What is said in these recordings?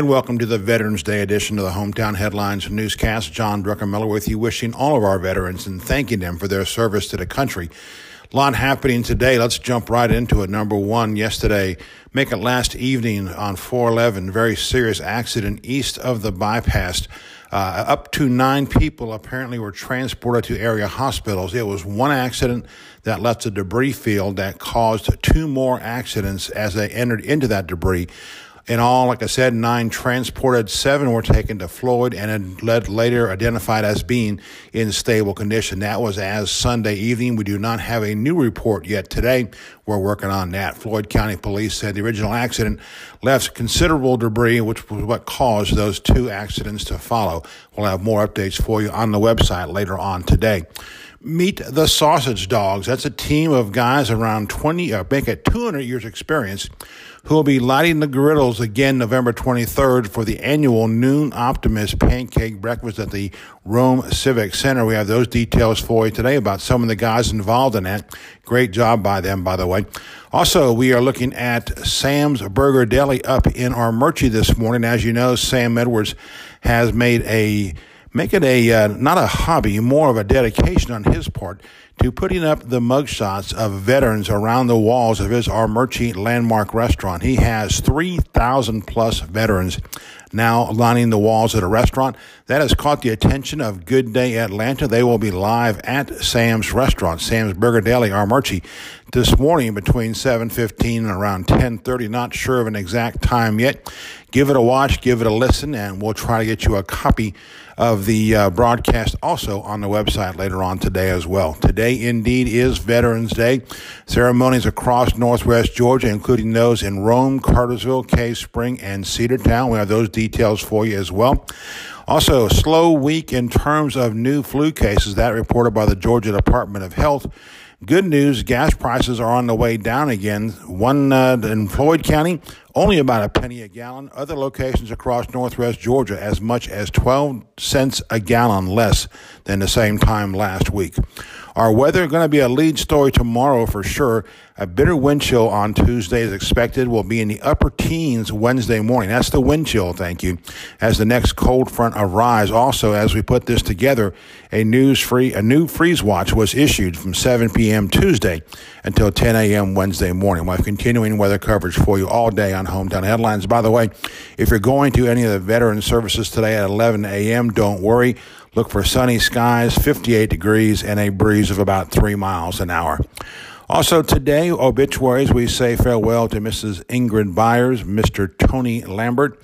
and welcome to the Veterans Day edition of the Hometown Headlines newscast. John Druckenmiller with you, wishing all of our veterans and thanking them for their service to the country. A lot happening today. Let's jump right into it. Number one, yesterday, make it last evening on 411, very serious accident east of the bypass. Uh, up to nine people apparently were transported to area hospitals. It was one accident that left a debris field that caused two more accidents as they entered into that debris. In all, like I said, nine transported, seven were taken to Floyd and led, later identified as being in stable condition. That was as Sunday evening. We do not have a new report yet today. We're working on that. Floyd County Police said the original accident left considerable debris, which was what caused those two accidents to follow. We'll have more updates for you on the website later on today. Meet the Sausage Dogs. That's a team of guys around 20, uh, make it 200 years experience who will be lighting the griddles again November 23rd for the annual Noon Optimist Pancake Breakfast at the Rome Civic Center. We have those details for you today about some of the guys involved in that. Great job by them, by the way. Also, we are looking at Sam's Burger Deli up in our Armuchee this morning. As you know, Sam Edwards has made a make it a uh, not a hobby, more of a dedication on his part to putting up the mugshots of veterans around the walls of his Armuchee landmark restaurant. He has 3,000 plus veterans now lining the walls at a restaurant. That has caught the attention of Good Day Atlanta. They will be live at Sam's restaurant, Sam's Burger Deli, Armuchee, this morning between 7.15 and around 10.30. Not sure of an exact time yet. Give it a watch, give it a listen, and we'll try to get you a copy of the uh, broadcast also on the website later on today as well. Today, indeed, is Veterans Day. Ceremonies across Northwest Georgia, including those in Rome, Cartersville, Cave Spring, and Cedartown. We have those details for you as well. Also, a slow week in terms of new flu cases, that reported by the Georgia Department of Health. Good news, gas prices are on the way down again. One uh, in Floyd County, only about a penny a gallon. Other locations across northwest Georgia, as much as 12 cents a gallon less than the same time last week. Our weather going to be a lead story tomorrow for sure. A bitter wind chill on Tuesday is expected. Will be in the upper teens Wednesday morning. That's the wind chill, thank you. As the next cold front arrives. Also, as we put this together, a news free a new freeze watch was issued from 7 p.m. Tuesday until 10 a.m. Wednesday morning. We'll have continuing weather coverage for you all day on Hometown Headlines. By the way, if you're going to any of the veteran services today at 11 a.m., don't worry. Look for sunny skies, 58 degrees, and a breeze of about three miles an hour. Also today, obituaries, we say farewell to Mrs. Ingrid Byers, Mr. Tony Lambert,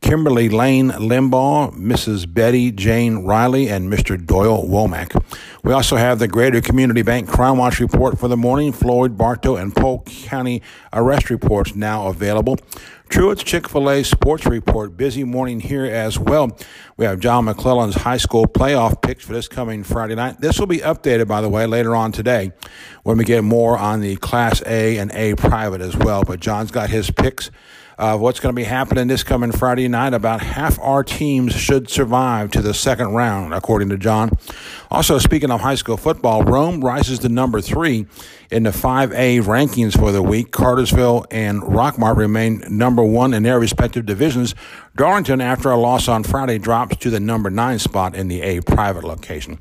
Kimberly Lane Limbaugh, Mrs. Betty Jane Riley, and Mr. Doyle Womack. We also have the Greater Community Bank Crime Watch report for the morning, Floyd, Bartow, and Polk County arrest reports now available. Truett's Chick fil A Sports Report. Busy morning here as well. We have John McClellan's high school playoff picks for this coming Friday night. This will be updated, by the way, later on today when we get more on the Class A and A private as well. But John's got his picks of what's going to be happening this coming Friday night. About half our teams should survive to the second round, according to John. Also, speaking of high school football, Rome rises to number three in the 5A rankings for the week. Cartersville and Rockmart remain number one in their respective divisions. Darlington, after a loss on Friday, drops to the number nine spot in the A private location.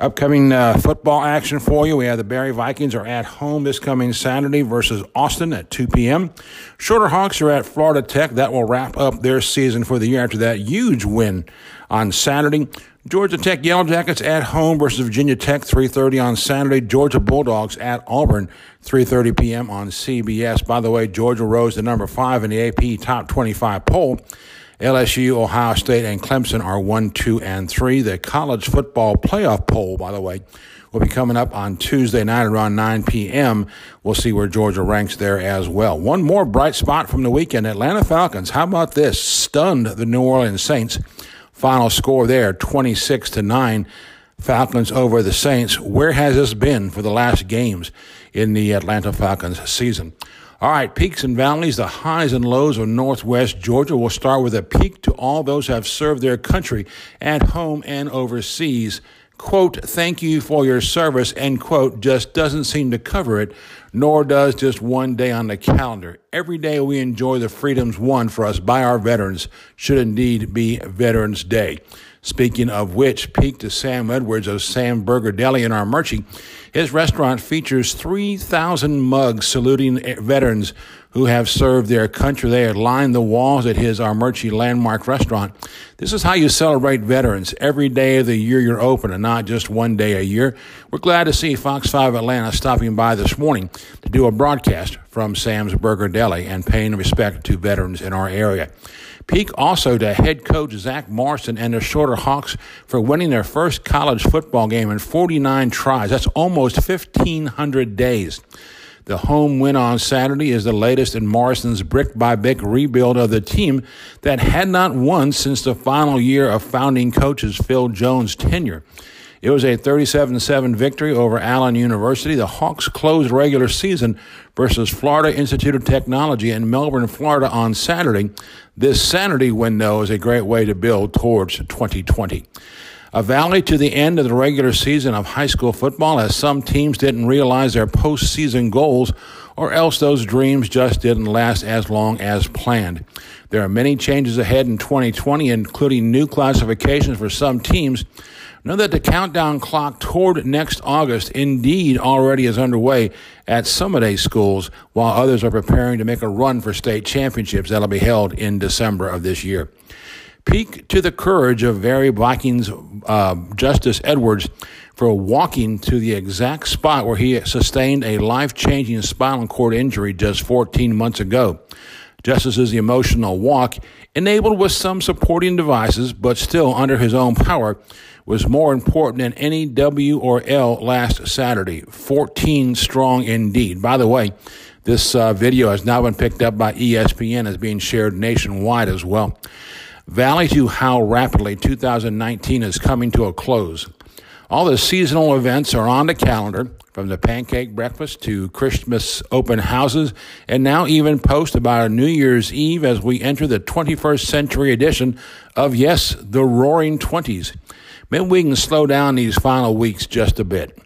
Upcoming uh, football action for you. We have the Berry Vikings are at home this coming Saturday versus Austin at 2 p.m. Shorter Hawks are at Florida Tech. That will wrap up their season for the year after that huge win on Saturday. Georgia Tech Yellow Jackets at home versus Virginia Tech 3:30 on Saturday. Georgia Bulldogs at Auburn 3:30 p.m. on CBS. By the way, Georgia rose to number 5 in the AP Top 25 poll. LSU, Ohio State, and Clemson are 1, 2, and 3. The college football playoff poll, by the way, will be coming up on Tuesday night around 9 p.m. We'll see where Georgia ranks there as well. One more bright spot from the weekend Atlanta Falcons. How about this? Stunned the New Orleans Saints. Final score there 26 to 9. Falcons over the Saints. Where has this been for the last games in the Atlanta Falcons season? All right, peaks and valleys, the highs and lows of Northwest Georgia. We'll start with a peak to all those who have served their country at home and overseas. Quote, thank you for your service, end quote, just doesn't seem to cover it nor does just one day on the calendar. Every day we enjoy the freedoms won for us by our veterans should indeed be Veterans Day. Speaking of which, peak to Sam Edwards of Sam Burger Deli in Armuchee. His restaurant features 3,000 mugs saluting veterans who have served their country. They line the walls at his Armuchee landmark restaurant. This is how you celebrate veterans. Every day of the year you're open and not just one day a year. We're glad to see Fox 5 Atlanta stopping by this morning to do a broadcast from Sam's Burger Deli and paying respect to veterans in our area. Peak also to head coach Zach Morrison and the Shorter Hawks for winning their first college football game in 49 tries. That's almost 1,500 days. The home win on Saturday is the latest in Morrison's brick by brick rebuild of the team that had not won since the final year of founding coaches Phil Jones' tenure. It was a 37 7 victory over Allen University. The Hawks closed regular season versus Florida Institute of Technology in Melbourne, Florida on Saturday. This Saturday window is a great way to build towards 2020. A valley to the end of the regular season of high school football as some teams didn't realize their postseason goals or else those dreams just didn't last as long as planned. There are many changes ahead in 2020, including new classifications for some teams Know that the countdown clock toward next August indeed already is underway at some of these schools, while others are preparing to make a run for state championships that'll be held in December of this year. Peak to the courage of Berry Vikings uh, Justice Edwards for walking to the exact spot where he sustained a life changing spinal cord injury just 14 months ago. Justice's emotional walk, enabled with some supporting devices, but still under his own power, was more important than any W or L last Saturday. 14 strong indeed. By the way, this uh, video has now been picked up by ESPN as being shared nationwide as well. Valley to how rapidly 2019 is coming to a close. All the seasonal events are on the calendar, from the pancake breakfast to Christmas open houses, and now even post about a New Year's Eve as we enter the 21st century edition of, yes, the Roaring Twenties. Maybe we can slow down these final weeks just a bit.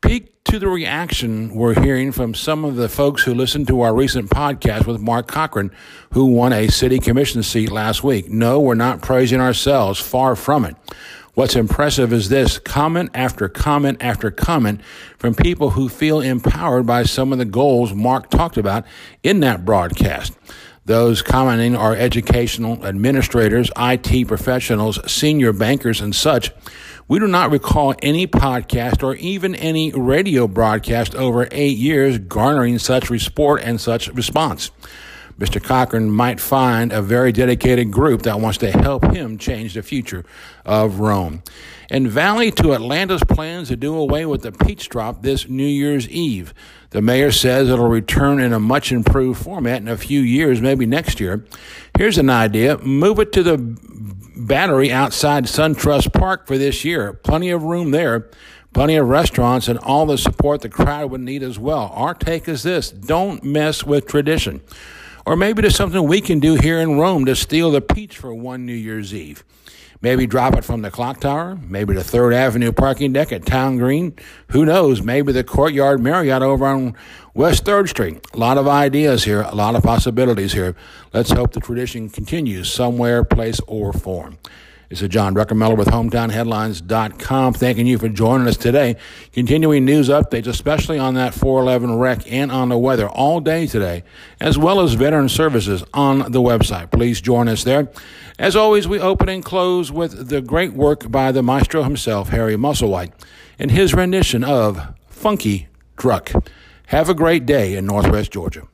Peak to the reaction we're hearing from some of the folks who listened to our recent podcast with Mark Cochran, who won a city commission seat last week. No, we're not praising ourselves, far from it. What's impressive is this comment after comment after comment from people who feel empowered by some of the goals Mark talked about in that broadcast. Those commenting are educational administrators, IT professionals, senior bankers, and such. We do not recall any podcast or even any radio broadcast over eight years garnering such report and such response. Mr. Cochran might find a very dedicated group that wants to help him change the future of Rome. And Valley to Atlanta's plans to do away with the peach drop this New Year's Eve. The mayor says it'll return in a much improved format in a few years, maybe next year. Here's an idea move it to the battery outside SunTrust Park for this year. Plenty of room there plenty of restaurants, and all the support the crowd would need as well. Our take is this don't mess with tradition. Or maybe there's something we can do here in Rome to steal the peach for one New Year's Eve. Maybe drop it from the clock tower, maybe the Third Avenue parking deck at Town Green. Who knows? Maybe the Courtyard Marriott over on West 3rd Street. A lot of ideas here, a lot of possibilities here. Let's hope the tradition continues somewhere, place, or form. This is John Druckenmiller with HometownHeadlines.com. Thanking you for joining us today. Continuing news updates, especially on that 411 wreck and on the weather all day today, as well as veteran services on the website. Please join us there. As always, we open and close with the great work by the maestro himself, Harry Musselwhite, and his rendition of Funky Druck. Have a great day in Northwest Georgia.